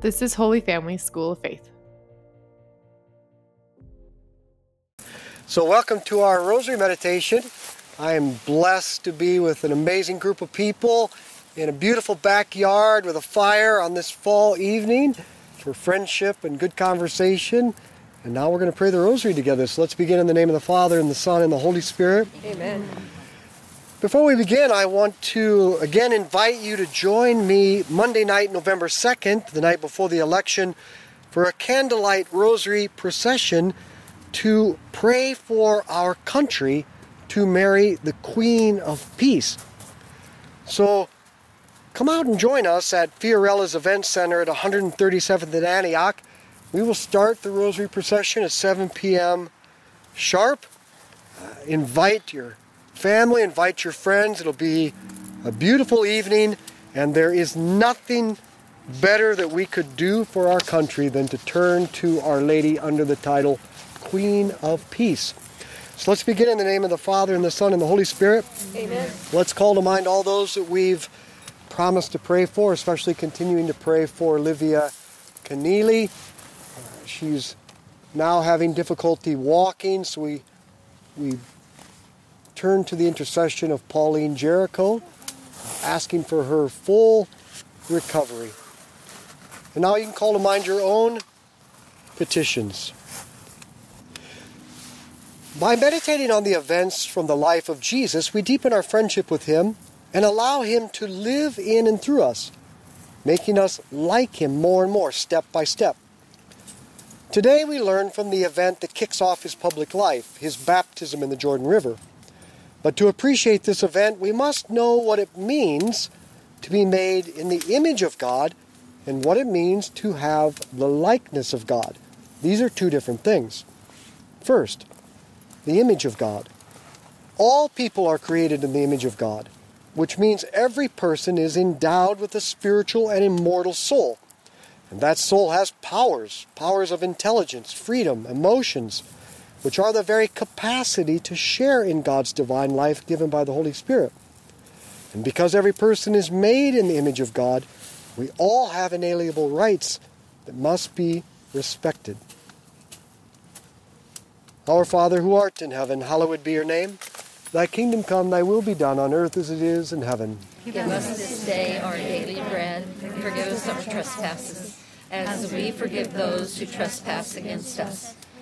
This is Holy Family School of Faith. So, welcome to our Rosary Meditation. I am blessed to be with an amazing group of people in a beautiful backyard with a fire on this fall evening for friendship and good conversation. And now we're going to pray the Rosary together. So, let's begin in the name of the Father, and the Son, and the Holy Spirit. Amen. Before we begin, I want to again invite you to join me Monday night, November 2nd, the night before the election, for a candlelight rosary procession to pray for our country to Mary the Queen of Peace. So come out and join us at Fiorella's Event Center at 137th and Antioch. We will start the rosary procession at 7 p.m. sharp. Uh, invite your family, invite your friends. It'll be a beautiful evening, and there is nothing better that we could do for our country than to turn to Our Lady under the title Queen of Peace. So let's begin in the name of the Father, and the Son, and the Holy Spirit. Amen. Let's call to mind all those that we've promised to pray for, especially continuing to pray for Livia Keneally. Uh, she's now having difficulty walking, so we we turn to the intercession of Pauline Jaricot, asking for her full recovery. And now you can call to mind your own petitions. By meditating on the events from the life of Jesus, we deepen our friendship with Him and allow Him to live in and through us, making us like Him more and more, step by step. Today we learn from the event that kicks off His public life, His baptism in the Jordan River. But to appreciate this event, we must know what it means to be made in the image of God and what it means to have the likeness of God. These are two different things. First, the image of God. All people are created in the image of God, which means every person is endowed with a spiritual and immortal soul. And that soul has powers powers of intelligence, freedom, emotions which are the very capacity to share in God's divine life given by the Holy Spirit. And because every person is made in the image of God, we all have inalienable rights that must be respected. Our Father who art in heaven, hallowed be your name. Thy kingdom come, thy will be done on earth as it is in heaven. Give us this day our daily bread. Forgive us our trespasses, as we forgive those who trespass against us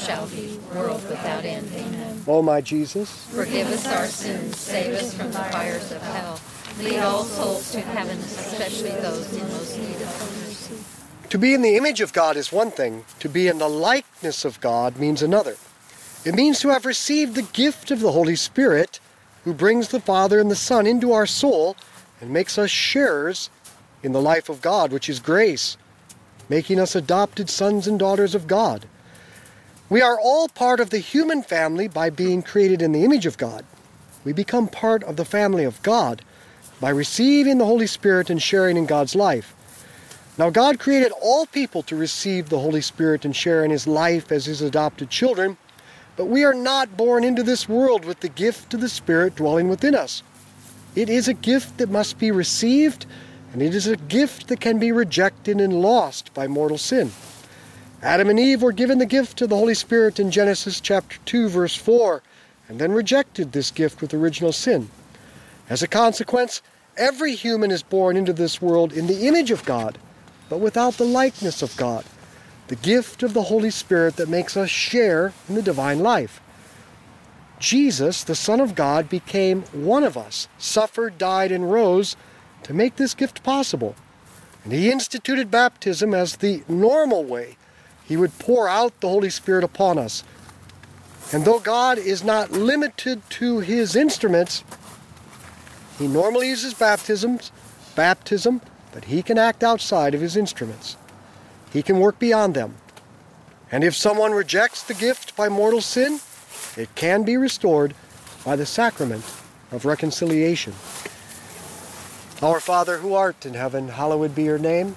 shall be, world without end. Amen. O my Jesus, Forgive us our sins, save us from the fires of hell. Lead all souls to heaven, especially those in most need of mercy. to be in the image of God is one thing, to be in the likeness of God means another. It means to have received the gift of the Holy Spirit, who brings the Father and the Son into our soul and makes us sharers in the life of God, which is grace, making us adopted sons and daughters of God. We are all part of the human family by being created in the image of God. We become part of the family of God by receiving the Holy Spirit and sharing in God's life. Now, God created all people to receive the Holy Spirit and share in His life as His adopted children, but we are not born into this world with the gift of the Spirit dwelling within us. It is a gift that must be received, and it is a gift that can be rejected and lost by mortal sin. Adam and Eve were given the gift of the Holy Spirit in Genesis chapter 2, verse 4, and then rejected this gift with original sin. As a consequence, every human is born into this world in the image of God, but without the likeness of God, the gift of the Holy Spirit that makes us share in the divine life. Jesus, the Son of God, became one of us, suffered, died, and rose to make this gift possible. And he instituted baptism as the normal way he would pour out the Holy Spirit upon us. And though God is not limited to his instruments, he normally uses baptisms, baptism, but he can act outside of his instruments. He can work beyond them. And if someone rejects the gift by mortal sin, it can be restored by the sacrament of reconciliation. Our Father who art in heaven, hallowed be your name.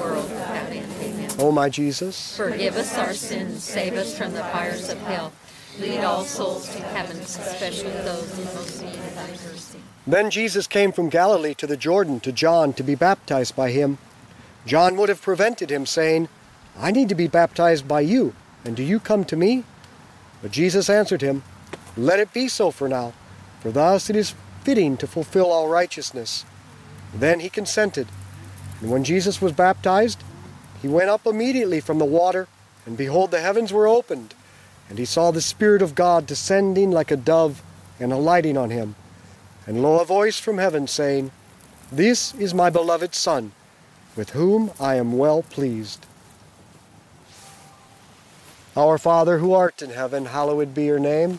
world without end. Amen. O my Jesus, Forgive us our sins, save us from the fires of hell. Lead all souls to heaven, especially those in most need of thy mercy. Then Jesus came from Galilee to the Jordan to John to be baptized by him. John would have prevented him, saying, I need to be baptized by you, and do you come to me? But Jesus answered him, Let it be so for now, for thus it is fitting to fulfill all righteousness. Then he consented, and when Jesus was baptized, he went up immediately from the water, and behold, the heavens were opened, and he saw the Spirit of God descending like a dove and alighting on him. And lo, a voice from heaven saying, This is my beloved Son, with whom I am well pleased. Our Father who art in heaven, hallowed be your name.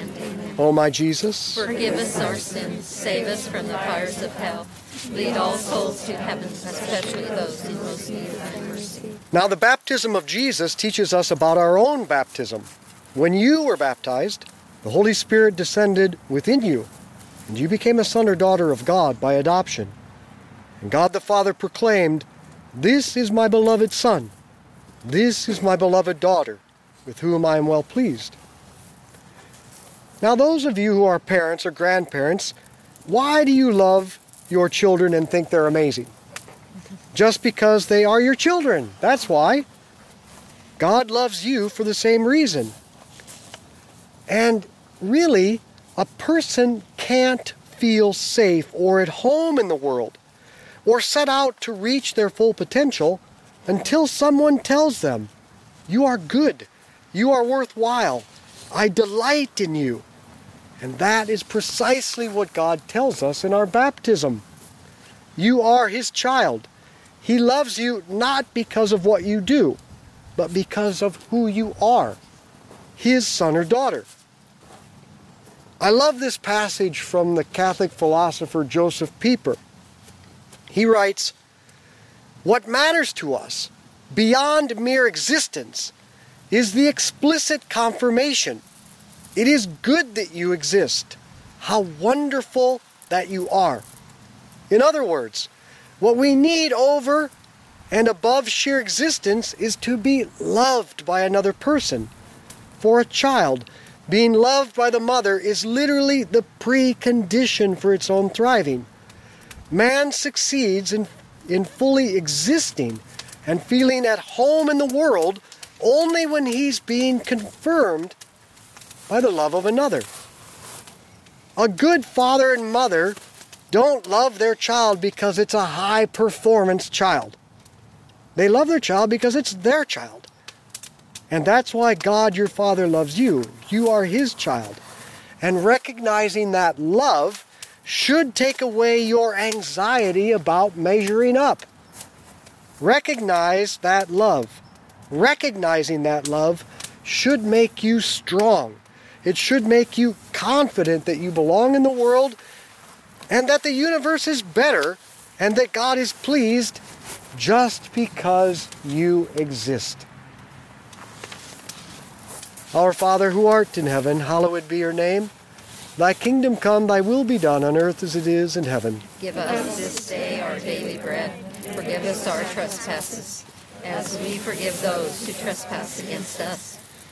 O my Jesus, Forgive us our sins, save us from the fires of hell. Lead all souls to heaven, especially those in most need of thy mercy. Now, the baptism of Jesus teaches us about our own baptism. When you were baptized, the Holy Spirit descended within you, and you became a son or daughter of God by adoption. And God the Father proclaimed, This is my beloved Son. This is my beloved daughter, with whom I am well pleased. Now, those of you who are parents or grandparents, why do you love your children and think they're amazing? Just because they are your children. That's why. God loves you for the same reason. And really, a person can't feel safe or at home in the world or set out to reach their full potential until someone tells them, You are good. You are worthwhile. I delight in you. And that is precisely what God tells us in our baptism. You are His child. He loves you not because of what you do, but because of who you are, His son or daughter. I love this passage from the Catholic philosopher Josef Pieper. He writes, What matters to us, beyond mere existence, is the explicit confirmation. It is good that you exist. How wonderful that you are. In other words, what we need over and above sheer existence is to be loved by another person. For a child, being loved by the mother is literally the precondition for its own thriving. Man succeeds in, in fully existing and feeling at home in the world only when he's being confirmed by the love of another. A good father and mother don't love their child because it's a high performance child. They love their child because it's their child. And that's why God, your Father, loves you. You are His child. And recognizing that love should take away your anxiety about measuring up. Recognize that love. Recognizing that love should make you strong. It should make you confident that you belong in the world and that the universe is better and that God is pleased just because you exist. Our Father who art in heaven, hallowed be your name. Thy kingdom come, thy will be done on earth as it is in heaven. Give us this day our daily bread. Forgive us our trespasses, as we forgive those who trespass against us.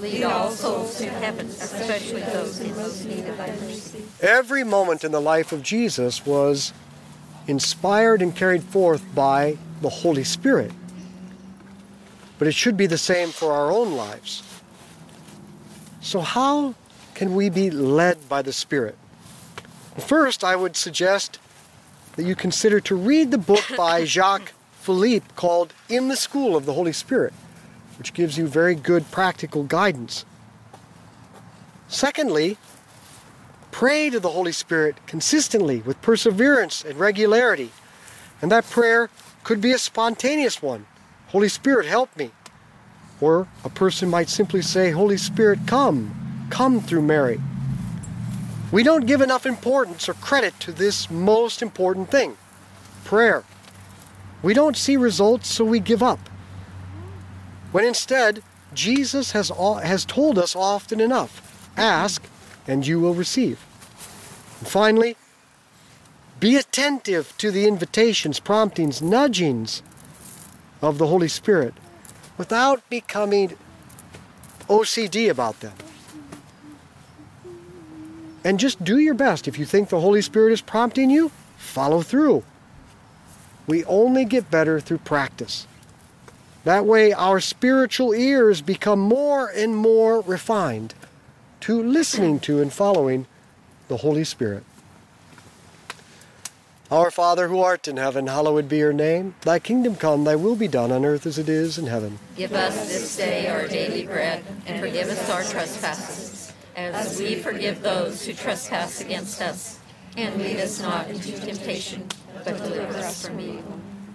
Lead all souls to heaven, especially those in most need of thy mercy. every moment in the life of Jesus was inspired and carried forth by the Holy Spirit. But it should be the same for our own lives. So, how can we be led by the Spirit? First, I would suggest that you consider to read the book by Jacques Philippe called In the School of the Holy Spirit, which gives you very good practical guidance. Secondly, pray to the Holy Spirit consistently with perseverance and regularity. And that prayer could be a spontaneous one Holy Spirit, help me. Or a person might simply say, Holy Spirit, come, come through Mary. We don't give enough importance or credit to this most important thing prayer. We don't see results, so we give up. When instead, Jesus has, all, has told us often enough ask, and you will receive. And finally, be attentive to the invitations, promptings, nudgings of the Holy Spirit without becoming OCD about them. And just do your best. If you think the Holy Spirit is prompting you, follow through. We only get better through practice. That way, our spiritual ears become more and more refined to listening to and following the Holy Spirit. Our Father who art in heaven, hallowed be your name. Thy kingdom come, thy will be done on earth as it is in heaven. Give us this day our daily bread, and forgive us our trespasses, as we forgive those who trespass against us. And lead us not into temptation, but deliver us from evil.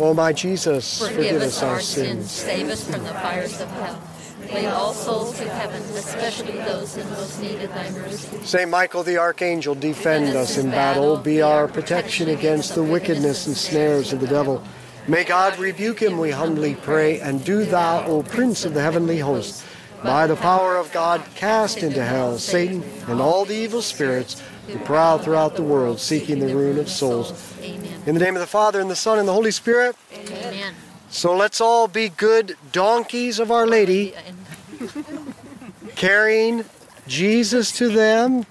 O my Jesus, Forgive us our sins, save us from the fires of hell. Lead all souls to heaven, especially those in most need of thy mercy. Saint Michael the Archangel, defend us in battle. Be our protection against the wickedness and snares of the devil. May God rebuke him, we humbly pray. And do thou, O Prince of the heavenly host, by the power of God, cast into hell Satan and all the evil spirits who prowl throughout the world, seeking the ruin of souls. Amen. In the name of the Father, and the Son, and the Holy Spirit. Amen. So let's all be good donkeys of Our Lady, carrying Jesus to them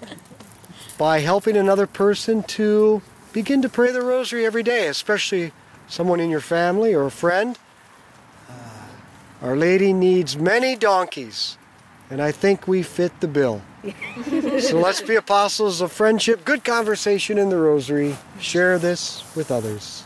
by helping another person to begin to pray the rosary every day, especially someone in your family or a friend. Uh, Our Lady needs many donkeys, and I think we fit the bill. so let's be apostles of friendship, good conversation in the rosary. Share this with others.